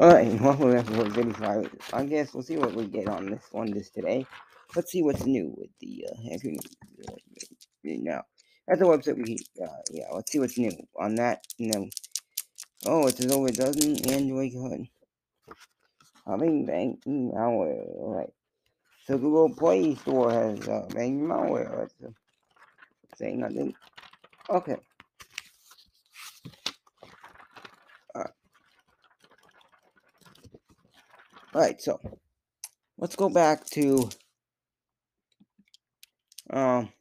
Alright, well, that's what video. I guess we'll see what we get on this one this today. Let's see what's new with the uh, now. At the website, we uh, yeah, let's see what's new on that. No, oh, it says over a dozen Android code. Having banking malware. Alright, so Google Play Store has uh, banking malware. That's uh, saying nothing. Okay. All right, so let's go back to um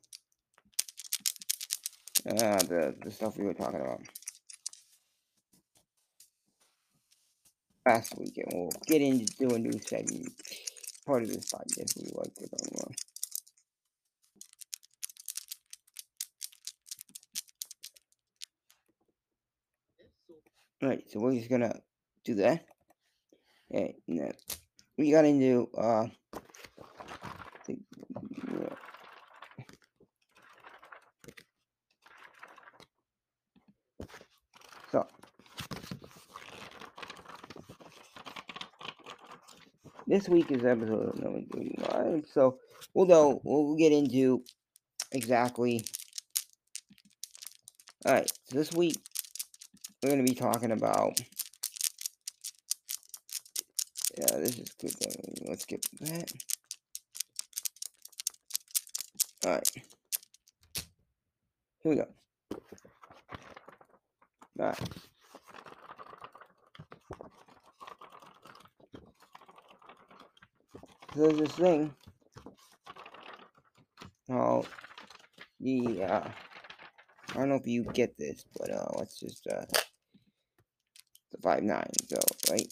uh, the the stuff we were talking about last weekend. We'll get into a new segment, part of this podcast we like to talk about. All right, so we're just gonna do that. Okay, no. we got into uh so this week is episode number 35 so we'll go we'll get into exactly all right so this week we're to be talking about this is good. Let's get that. Alright. Here we go. Alright. So there's this thing. Oh, the, uh, I don't know if you get this, but, uh, let's just, uh, the 5 9, so, right?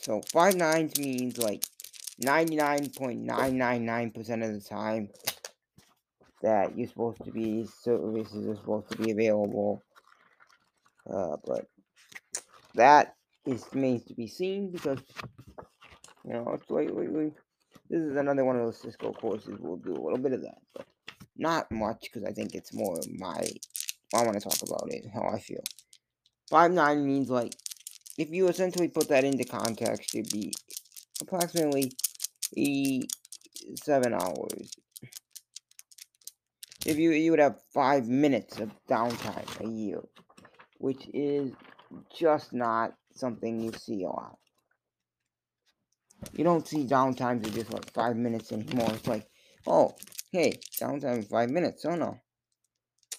So five nines means like 99.999% of the time that you're supposed to be, services are supposed to be available. Uh, but that is remains to be seen because, you know, it's wait. this is another one of those Cisco courses. We'll do a little bit of that, but not much because I think it's more my, I want to talk about it, how I feel. Five nine means like if you essentially put that into context, it'd be approximately seven hours. If you you would have five minutes of downtime a year, which is just not something you see a lot. You don't see downtimes of just like five minutes anymore. It's like, oh, hey, downtime five minutes. Oh no.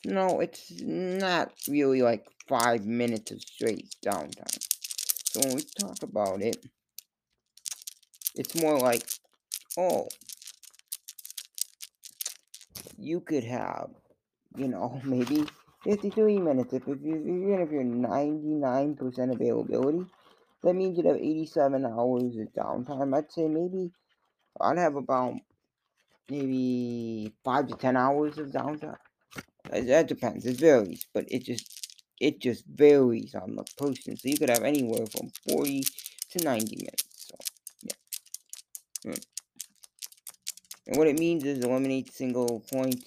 No, it's not really like five minutes of straight downtime. So when we talk about it, it's more like, oh, you could have, you know, maybe 53 minutes. If, if, you, even if you're 99% availability, that means you'd have 87 hours of downtime. I'd say maybe I'd have about maybe 5 to 10 hours of downtime. That depends. It varies, but it just it just varies on the person. So you could have anywhere from 40 to 90 minutes. So, yeah. Hmm. And what it means is eliminate single point.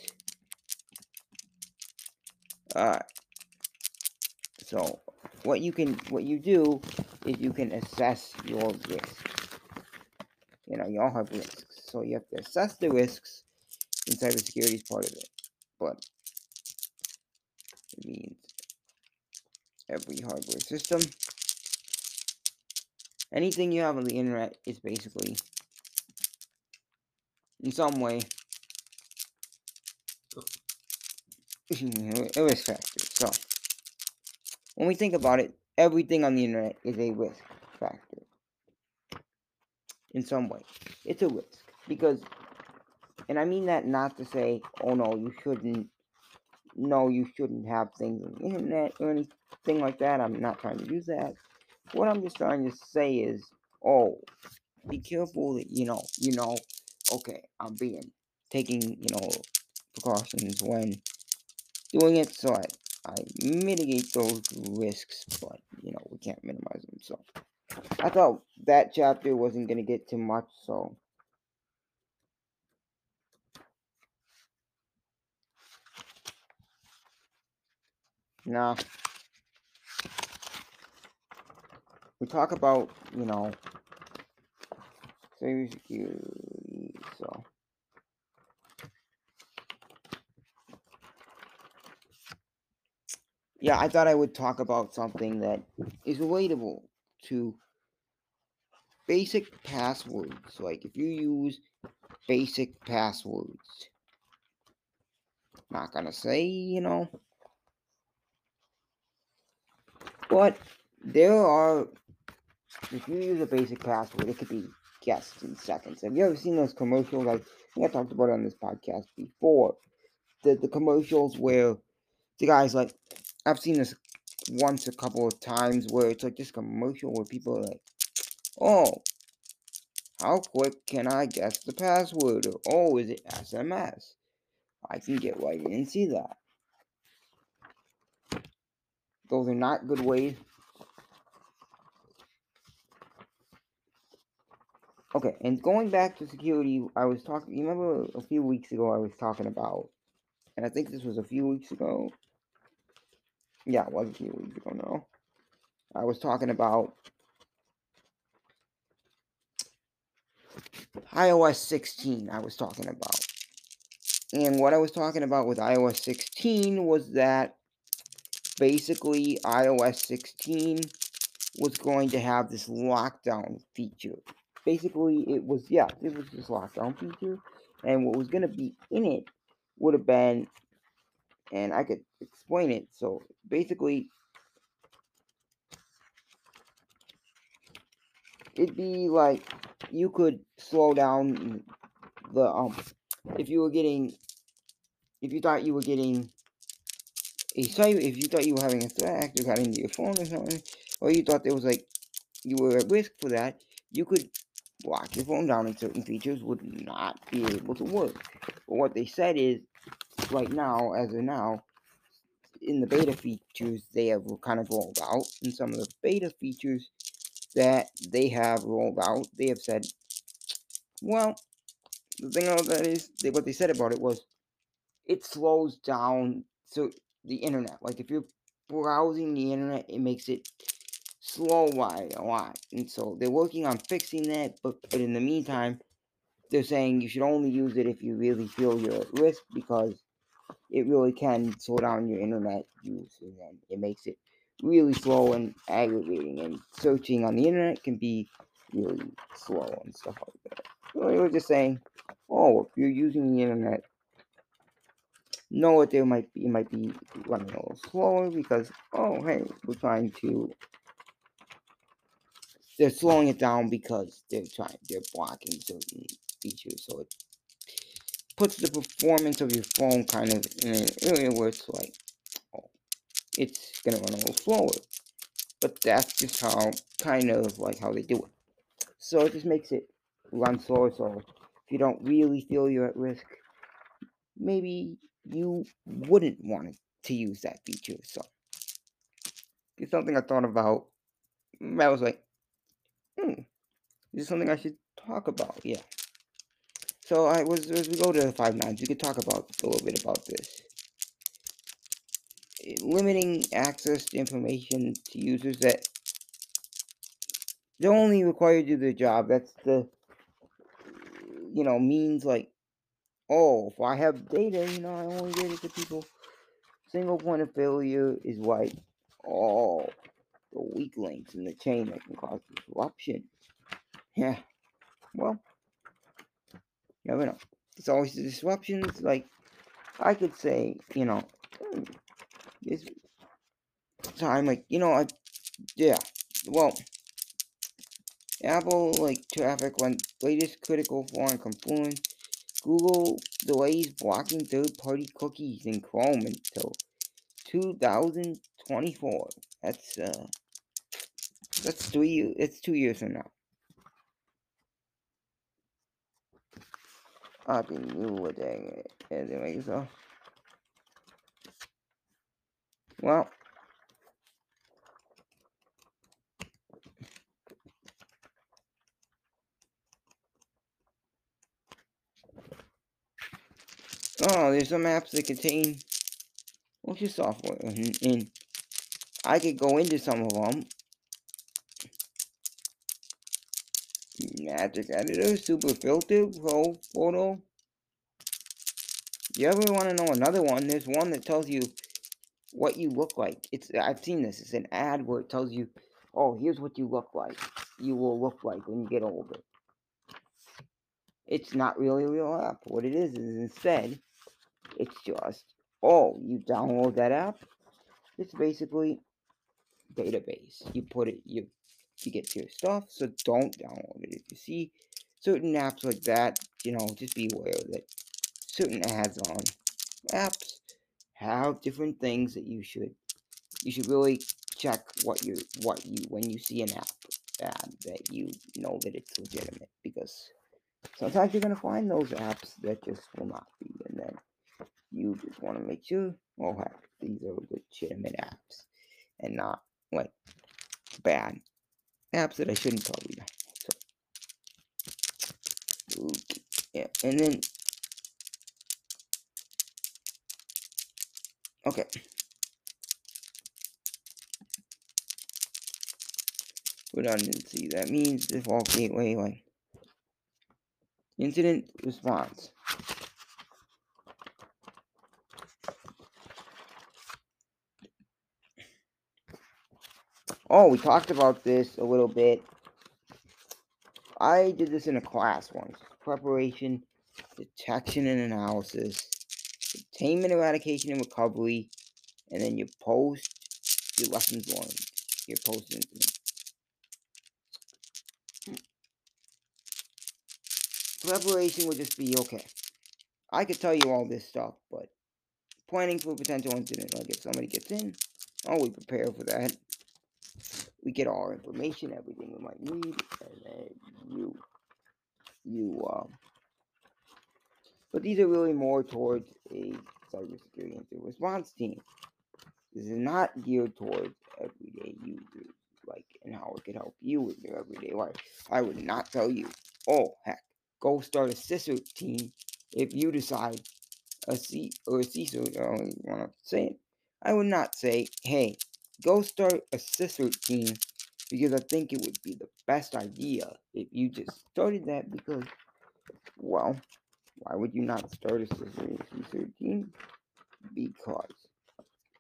Alright. So, what you can, what you do is you can assess your risk. You know, you all have risks. So you have to assess the risks, and cybersecurity is part of it. But it means every hardware system. Anything you have on the internet is basically, in some way, a risk factor. So, when we think about it, everything on the internet is a risk factor. In some way, it's a risk. Because, and I mean that not to say, oh no, you shouldn't no, you shouldn't have things on the internet or anything like that. I'm not trying to use that. What I'm just trying to say is, oh, be careful that you know, you know, okay, I'm being taking, you know, precautions when doing it, so I, I mitigate those risks, but you know, we can't minimize them. So I thought that chapter wasn't gonna get too much, so Nah. We talk about, you know, cybersecurity, so. Yeah, I thought I would talk about something that is relatable to basic passwords. Like if you use basic passwords, not gonna say, you know, but there are, if you use a basic password, it could be guessed in seconds. Have you ever seen those commercials? I think I talked about on this podcast before. The, the commercials where the guy's like, I've seen this once a couple of times where it's like this commercial where people are like, oh, how quick can I guess the password? Or, oh, is it SMS? I can get right in and see that. Those are not good ways. Okay, and going back to security, I was talking, you remember a few weeks ago I was talking about, and I think this was a few weeks ago. Yeah, it was a few weeks ago now. I was talking about iOS 16, I was talking about. And what I was talking about with iOS 16 was that basically iOS 16 was going to have this lockdown feature. Basically, it was, yeah, it was this lockdown feature. And what was to be in it would have been, and I could explain it. So basically, it'd be like you could slow down the um if you were getting if you thought you were getting a site if you thought you were having a threat you got into your phone or something or you thought there was like you were at risk for that you could lock your phone down and certain features would not be able to work but what they said is right now as of now in the beta features they have kind of rolled out and some of the beta features that they have rolled out, they have said, well, the thing about that is, they, what they said about it was, it slows down so the internet. Like if you're browsing the internet, it makes it slow by a lot. And so they're working on fixing that, but, but in the meantime, they're saying you should only use it if you really feel you're at risk because it really can slow down your internet use and it makes it really slow and aggravating, and searching on the internet can be really slow and stuff like that. So they were just saying, oh, if you're using the internet, know that there might be it might be running a little slower because oh hey, we're trying to they're slowing it down because they're trying they're blocking certain features so it puts the performance of your phone kind of in an area where it's like oh, it's gonna run a little slower. But that's just how, kind of like how they do it. So it just makes it run slower. So if you don't really feel you're at risk, maybe you wouldn't want to use that feature. So it's something I thought about. I was like, hmm, this is something I should talk about. Yeah. So I was as we go to the five nines, we could talk about a little bit about this limiting access to information to users that don't only require to do their job. That's the, you know, means like, oh, if I have data, you know, I only give it to people. Single point of failure is like, oh, the weak links in the chain that can cause disruption. Yeah, well, never know. It's always the disruptions. Like, I could say, you know, hmm, this time, like, you know, I, yeah, well, Apple, like, traffic went latest critical foreign Confluence. Google delays blocking third-party cookies in Chrome until 2024. That's, uh, that's three, it's two years from now. I've been new with that anyway, so. Well, oh, there's some apps that contain, what's your software, and I could go into some of them. Magic Editor, Super Filter, Pro Photo. You ever want to know another one? There's one that tells you what you look like. It's I've seen this. It's an ad where it tells you, "Oh, here's what you look like. You will look like when you get older." It's not really a real app. What it is is instead, it's just, oh, you download that app. It's basically database. You put it, you you get your stuff. So don't download it. If you see certain apps like that, you know, just be aware that certain ads on apps have different things that you should you should really check what you what you when you see an app ad that you know that it's legitimate because sometimes you're gonna find those apps that just will not be and then you just want to make sure oh heck these are legitimate apps and not like bad apps that I shouldn't probably. So, okay. yeah, and then Okay. Redundancy. That means default gateway incident response. Oh, we talked about this a little bit. I did this in a class once. Preparation, detection, and analysis containment, eradication, and recovery, and then your post your lessons learned, your post incident. Preparation would just be okay. I could tell you all this stuff, but planning for a potential incident, like if somebody gets in, oh, we prepare for that. We get all our information, everything we might need, and then you, you, um, but these are really more towards a cybersecurity incident response team. This is not geared towards everyday users, like and how it could help you with your everyday life. I would not tell you, oh heck, go start a CISO team if you decide a C or a CISO, I don't want to say it. I would not say, hey, go start a CISO team because I think it would be the best idea if you just started that because, well, why would you not start a CISO team? Because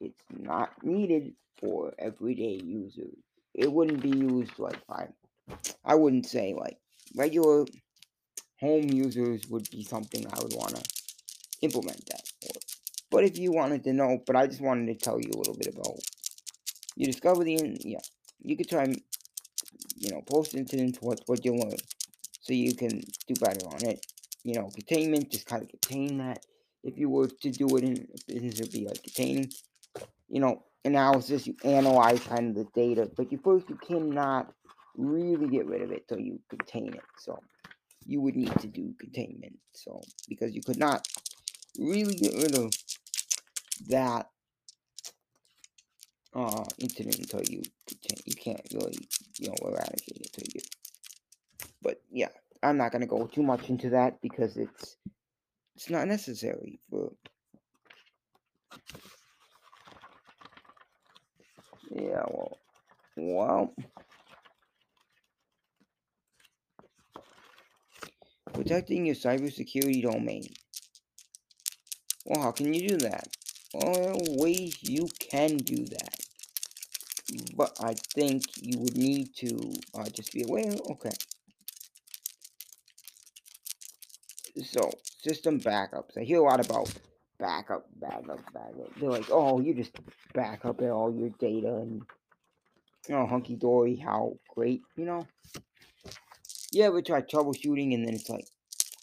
it's not needed for everyday users. It wouldn't be used like I, I wouldn't say like regular home users would be something I would want to implement that for. But if you wanted to know, but I just wanted to tell you a little bit about you discover the yeah you could try you know post incidents what what you learn so you can do better on it you know, containment, just kind of contain that. If you were to do it in business, would be like containing, you know, analysis, you analyze kind of the data, but you first, you cannot really get rid of it till you contain it. So you would need to do containment. So because you could not really get rid of that uh, incident until you you can't really, you know, eradicate it until you. But yeah, I'm not gonna go too much into that because it's it's not necessary for yeah well well. Protecting your cybersecurity domain. Well how can you do that? Well ways you can do that but I think you would need to uh, just be aware okay So, system backups. I hear a lot about backup, backup, backup. They're like, oh, you just back up all your data and, you know, hunky dory, how great, you know? You ever try troubleshooting and then it's like,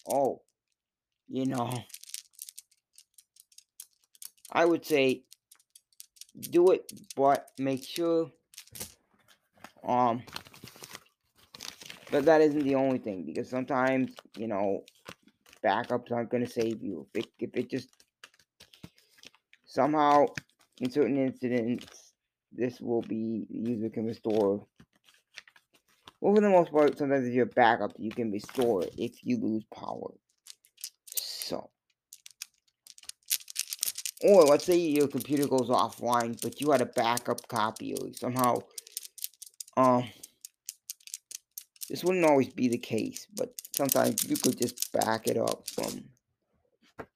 oh, you know, I would say do it, but make sure, um, but that isn't the only thing because sometimes, you know, backups aren't going to save you. If it, if it just somehow, in certain incidents, this will be, the user can restore. Well, for the most part, sometimes if you're backup, you can restore if you lose power. So, or let's say your computer goes offline, but you had a backup copy or somehow, um, this wouldn't always be the case, but sometimes you could just back it up from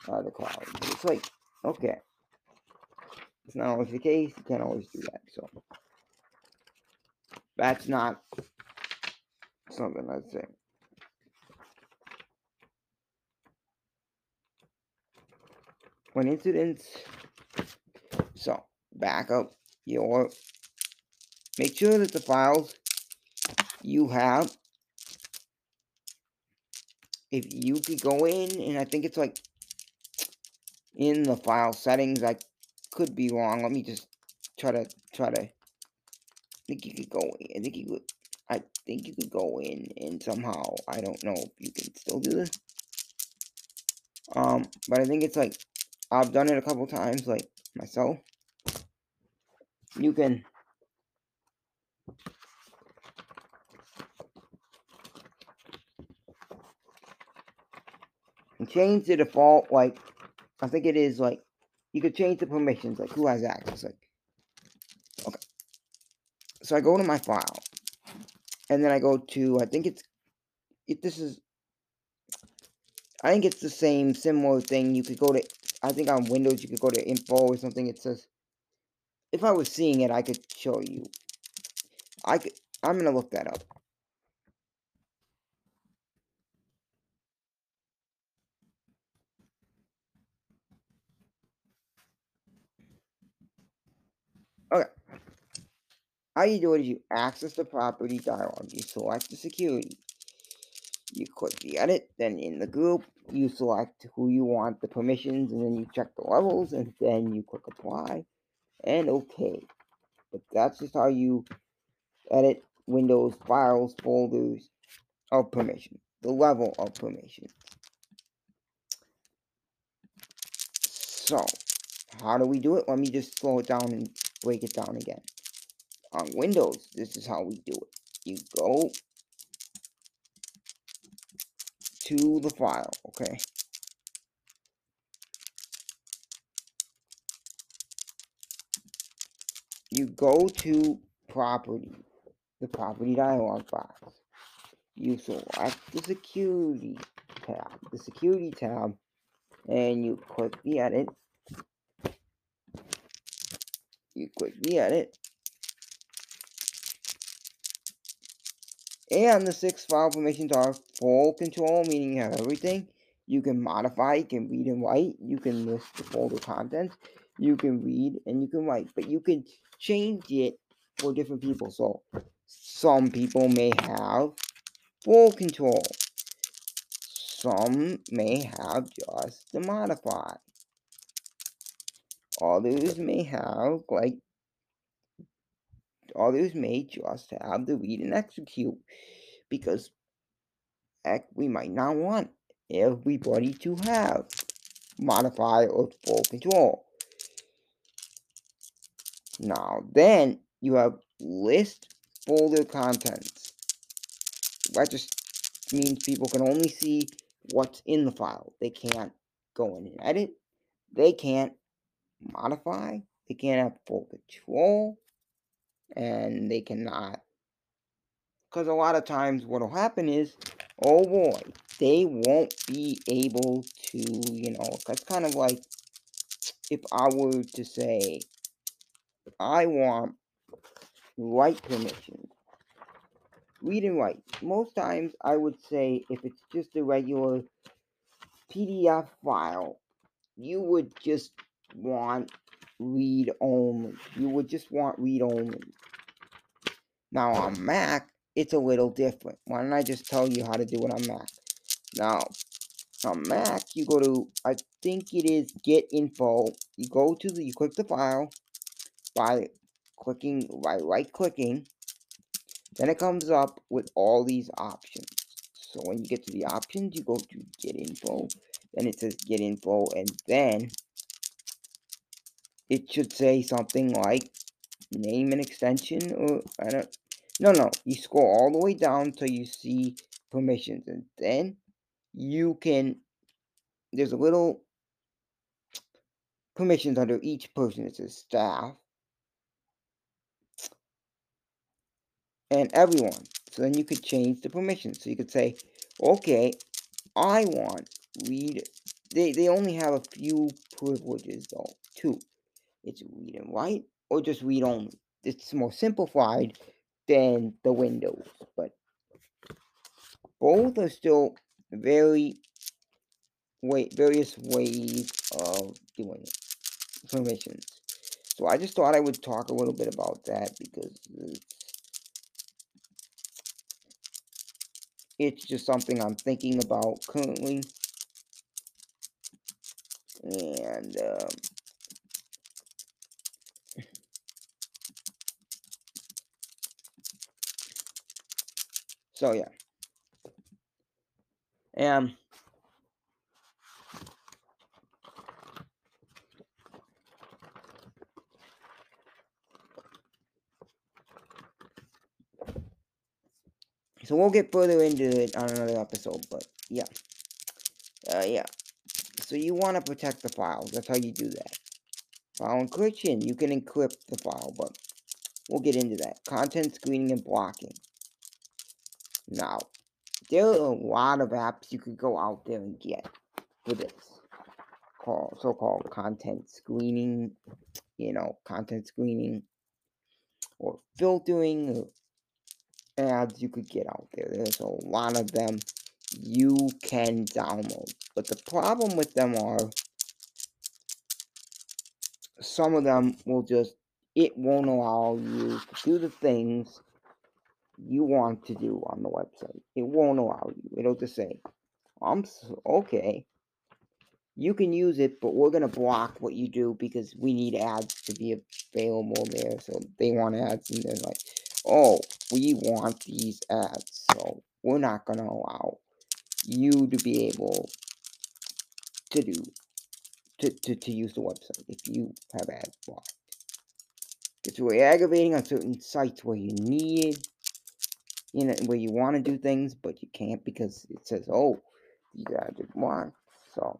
uh, the cloud. It's like, okay, it's not always the case. You can't always do that. So that's not something I'd say. When incidents, so back up your, make sure that the files you have, if you could go in, and I think it's like in the file settings, I could be wrong. Let me just try to, try to, I think you could go in, I think you could, I think you could go in and somehow, I don't know if you can still do this. Um, but I think it's like I've done it a couple times, like myself. You can change the default, like, I think it is, like, you could change the permissions, like, who has access, like, okay. So I go to my file, and then I go to, I think it's, if this is, I think it's the same, similar thing, you could go to I think on Windows you could go to info or something. It says, if I was seeing it, I could show you. I could, I'm to look that up. Okay. How you do it is you access the property dialog. You select the security. You click the edit. Then in the group, you select who you want the permissions and then you check the levels and then you click apply and okay. But that's just how you edit Windows files, folders of permission, the level of permission. So, how do we do it? Let me just slow it down and break it down again. On Windows, this is how we do it. You go to the file, okay? You go to property, the property dialog box. You select the security tab, the security tab, and you click the edit. You click the edit, And the six file permissions are full control, meaning you have everything. You can modify, you can read and write, you can list the folder contents, you can read and you can write, but you can change it for different people. So some people may have full control. Some may have just the modify. Others may have like others may just have the read and execute because heck, we might not want everybody to have modify or full control. Now, then you have list folder contents. That just means people can only see what's in the file. They can't go in and edit. They can't modify. They can't have full control and they cannot. Because a lot of times what will happen is, oh boy, they won't be able to, you know, that's kind of like if I were to say, I want write permission. Read and write. Most times I would say if it's just a regular PDF file, you would just want read only. You would just want read only. Now on Mac, it's a little different. Why don't I just tell you how to do it on Mac? Now, on Mac, you go to, I think it is get info. You go to the, you click the file by clicking, by right clicking. Then it comes up with all these options. So when you get to the options, you go to get info. Then it says get info and then it should say something like name and extension or I don't no no you scroll all the way down till you see permissions and then you can there's a little permissions under each person. It says staff and everyone. So then you could change the permissions. So you could say, okay, I want read. They, they only have a few privileges though, two. It's read and write or just read only. It's more simplified than the Windows, but both are still very way various ways of doing it. Permissions. So I just thought I would talk a little bit about that because it's, it's just something I'm thinking about currently. And um, so yeah. Um So we'll get further into it on another episode, but yeah. Uh, yeah. So you want to protect the files. That's how you do that. File encryption. You can encrypt the file, but we'll get into that. Content screening and blocking. Now, there are a lot of apps you could go out there and get for this. Called so-called content screening, you know, content screening or filtering ads you could get out there. There's a lot of them you can download. But the problem with them are some of them will just, it won't allow you to do the things you want to do on the website. It won't allow you. It'll just say, I'm so, okay. You can use it, but we're going to block what you do because we need ads to be available there. So they want ads, and they're like, oh, we want these ads, so we're not going to allow you to be able to do, to, to, to use the website if you have ads blocked. It's really aggravating on certain sites where you need, you know, where you want to do things, but you can't because it says, oh, you got to block. So,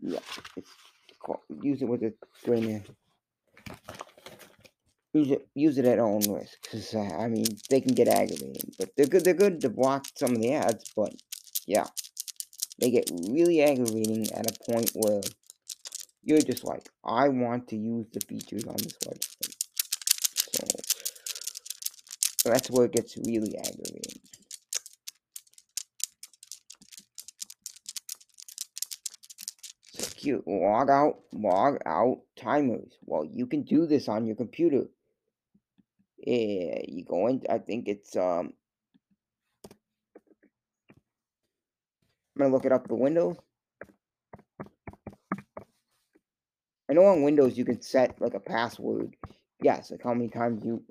yeah, it's called, use it with a grain of use it use it at own risk because uh, I mean they can get aggravating, but they're good. They're good to block some of the ads, but yeah, they get really aggravating at a point where you're just like, I want to use the features on this website. So, so that's where it gets really aggravating. Secure log out, log out timers. Well, you can do this on your computer yeah, you go in. I think it's um. I'm gonna look it up for Windows. I know on Windows you can set like a password. Yes, like how many times you.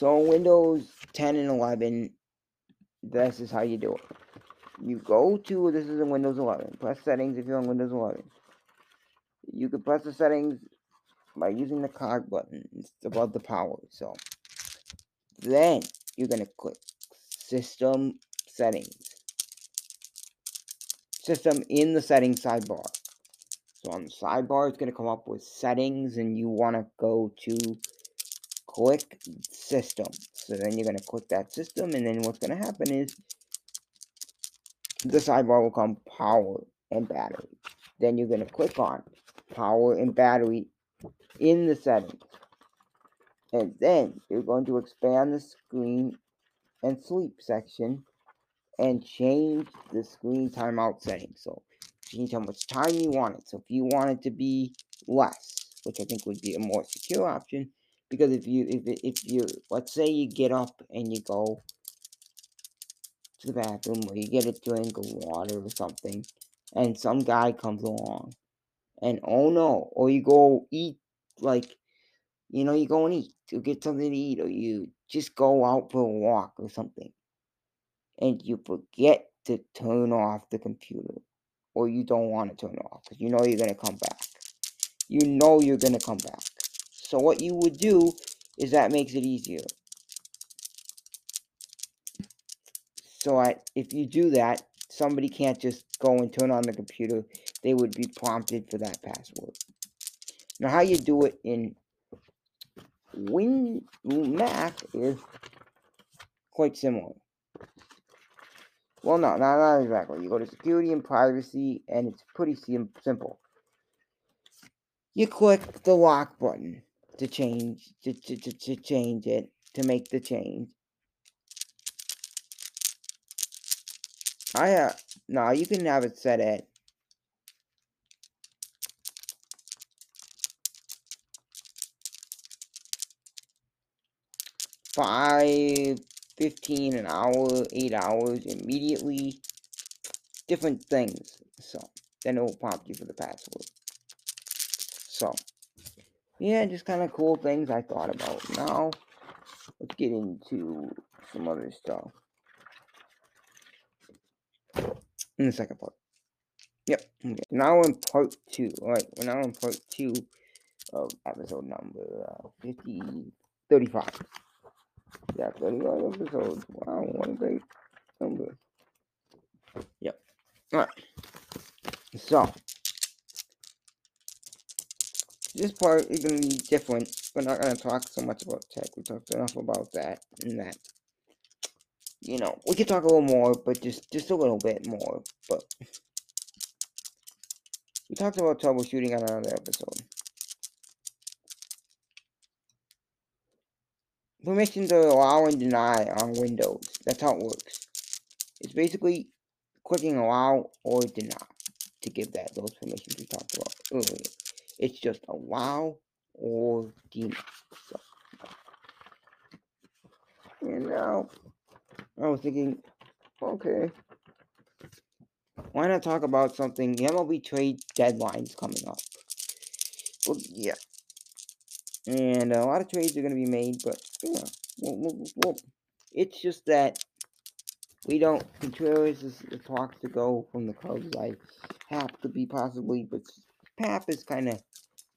So on Windows 10 and 11, this is how you do it you go to this is in Windows 11. Press settings if you're on Windows 11. You can press the settings by using the cog button. It's above the power. So then you're gonna click System Settings. System in the settings sidebar. So on the sidebar, it's gonna come up with settings, and you wanna go to click System. So then you're gonna click that system, and then what's gonna happen is the sidebar will come power and battery. Then you're going to click on power and battery in the settings. And then you're going to expand the screen and sleep section and change the screen timeout setting. So change how much time you want it. So if you want it to be less, which I think would be a more secure option, because if you if if you let's say you get up and you go to the bathroom or you get a drink of water or something, and some guy comes along, and oh no, or you go eat, like, you know, you go and eat, to get something to eat, or you just go out for a walk or something, and you forget to turn off the computer, or you don't want to turn off, because you know you're to come back. You know you're to come back. So what you would do is that makes it easier So I, if you do that, somebody can't just go and turn on the computer. They would be prompted for that password. Now, how you do it in Win Mac is quite similar. Well, no, not, not exactly. You go to security and privacy, and it's pretty sim simple. You click the lock button to change to, to, to, to change it to make the change. I uh no, you can have it set at five, fifteen an hour, eight hours immediately. Different things. So then it will prompt you for the password. So yeah, just kind of cool things I thought about. Now let's get into some other stuff. In the second part. Yep. Okay. Now in part two. Alright, we're now in part two of episode number uh, 50, 35. Yeah, 35 episodes. Wow, what a great number. Yep. Alright. So, this part is going to be different. We're not going to talk so much about tech. We talked enough about that and that. You know, we could talk a little more, but just just a little bit more. But we talked about troubleshooting on another episode. Permission to allow and deny on Windows. That's how it works. It's basically clicking allow or deny to give that those permissions we talked about earlier. It's just allow or deny. So, and now I was thinking, okay, why not talk about something? The MLB trade deadline's coming up. Well, yeah. And a lot of trades are going to be made, but, well, well, it's just that we don't, Contreras is the talks to go from the Cubs. I have to be possibly, but Pap is kind of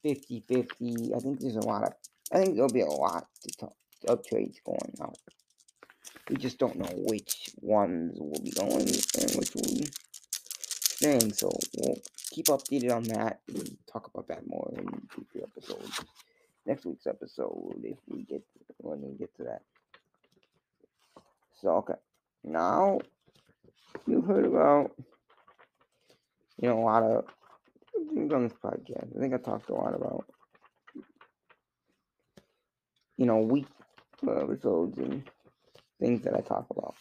50-50. I think there's a lot of, I think there'll be a lot to talk, of trades going out. We just don't know which ones will be going and which will be staying. So we'll keep updated on that. We'll talk about that more in future episodes. Next week's episode, if we get when we get to that. So okay, now you heard about you know a lot of things on this podcast. I think I talked a lot about you know week episodes and things that I talk about.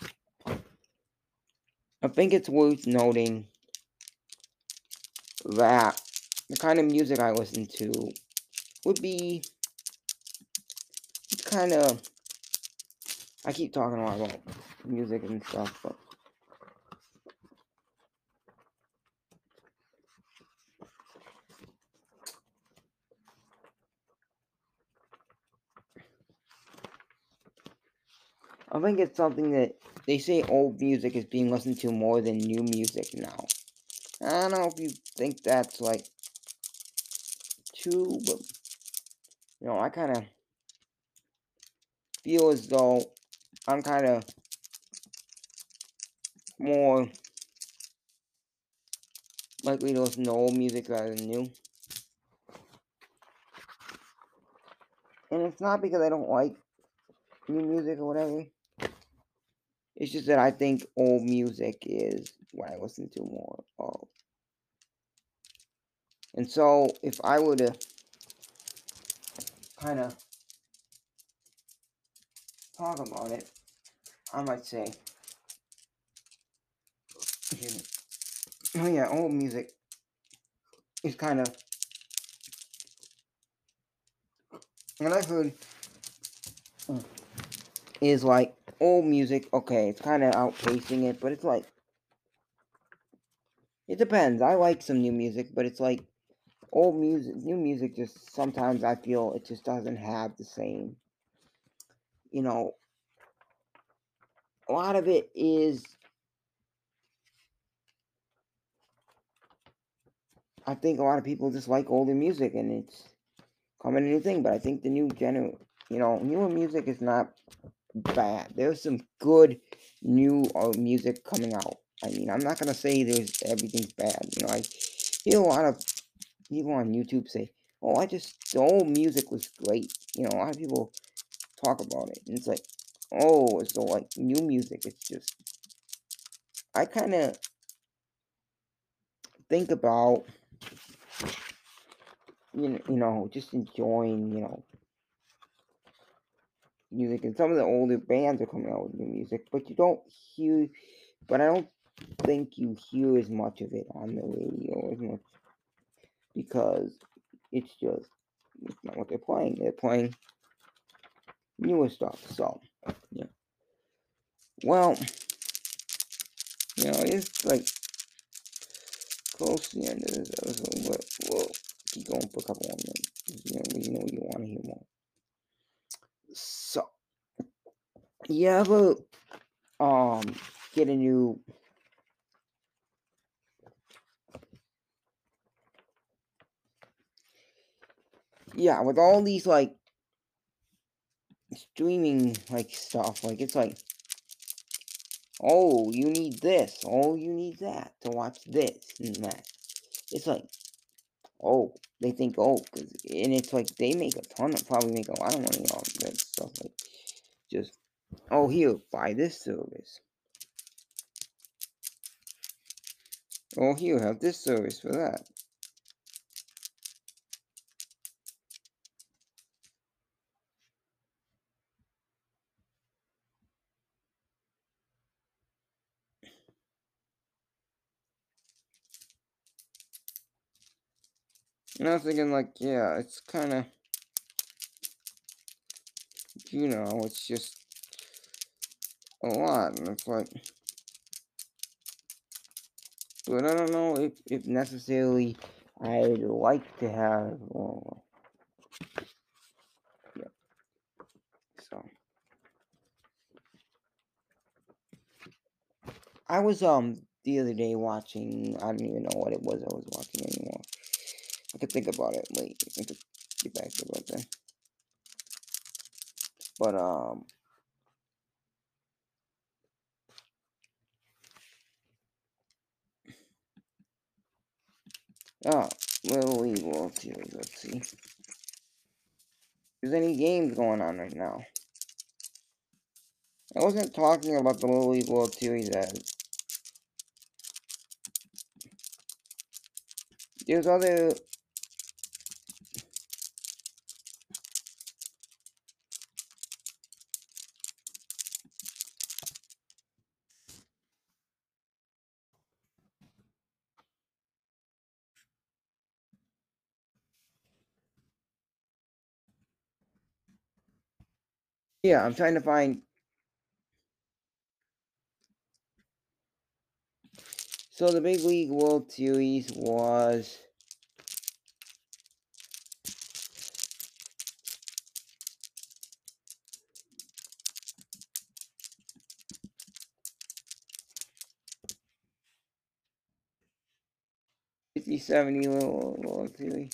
I think it's worth noting that the kind of music I listen to would be kind of. I keep talking a lot about music and stuff, but. I think it's something that they say old music is being listened to more than new music now. I don't know if you think that's like true, but you know, I kind of feel as though I'm kind of more likely to listen to old music rather than new. And it's not because I don't like new music or whatever. It's just that I think old music is what I listen to more of. And so, if I were to kind of talk about it, I might say, oh yeah, old music is kind of, what I've heard mm, is like old music, okay, it's kind of outpacing it, but it's like, it depends. I like some new music, but it's like old music, new music just sometimes I feel it just doesn't have the same, you know, a lot of it is I think a lot of people just like older music and it's coming a new thing, but I think the new gener you know, newer music is not bad. There's some good new uh, music coming out. I mean, I'm not gonna say there's everything's bad. You know, I hear a lot of people on YouTube say, "Oh, I just the old music was great." You know, a lot of people talk about it, and it's like, "Oh, it's so like new music." It's just I kind of think about you know, you know, just enjoying, you know, music. And some of the older bands are coming out with new music, but you don't hear. But I don't think you hear as much of it on the radio as much because it's just it's not what they're playing. They're playing newer stuff. So yeah. Well, you know, it's like close to the end of this episode, but we'll keep going for a couple more minutes. You know, you know you want to hear more. So, you ever um get a new yeah, with all these like streaming like stuff, like it's like oh, you need this, oh, you need that to watch this and that. It's like oh, they think oh, cause, and it's like they make a ton of probably make a lot of money off that stuff. Like just oh, here, buy this service. Oh, here, have this service for that. And I was thinking, like, yeah, it's kind of, you know, it's just a lot. And it's like, but I don't know if, if necessarily I'd like to have, well, yeah. So, I was, um, the other day watching, I don't even know what it was I was watching anymore. I could think about it Wait, I could get back to it then. But um Oh, Little League World Series, let's see. There's any games going on right now. I wasn't talking about the Little League World Series as there's other Yeah, I'm trying to find. So the Big League World Series was. Fifty seventy World Series.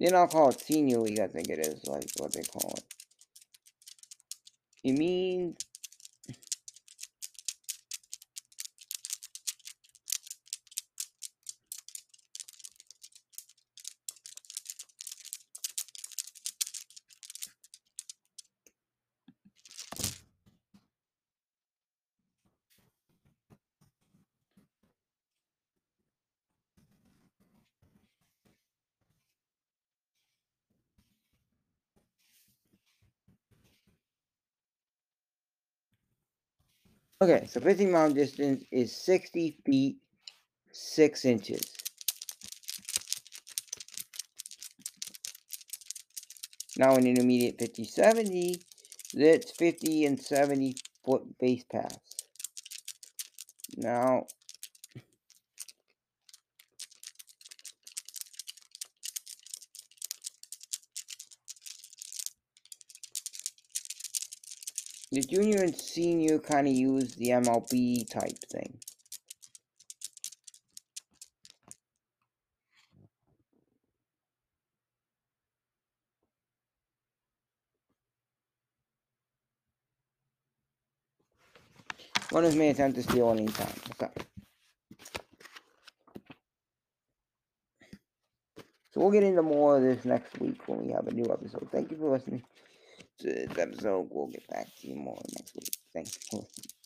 Then I'll call it senior league, I think it is, like what they call it. It means Okay, so mound distance is 60 feet 6 inches. Now an intermediate 50 70, that's 50 and 70 foot base paths. Now the junior and senior kind of use the MLB type thing. One of me attempt to steal any time. Okay. So we'll get into more of this next week when we have a new episode. Thank you for listening this episode. We'll get back to you more next week. Thanks for listening.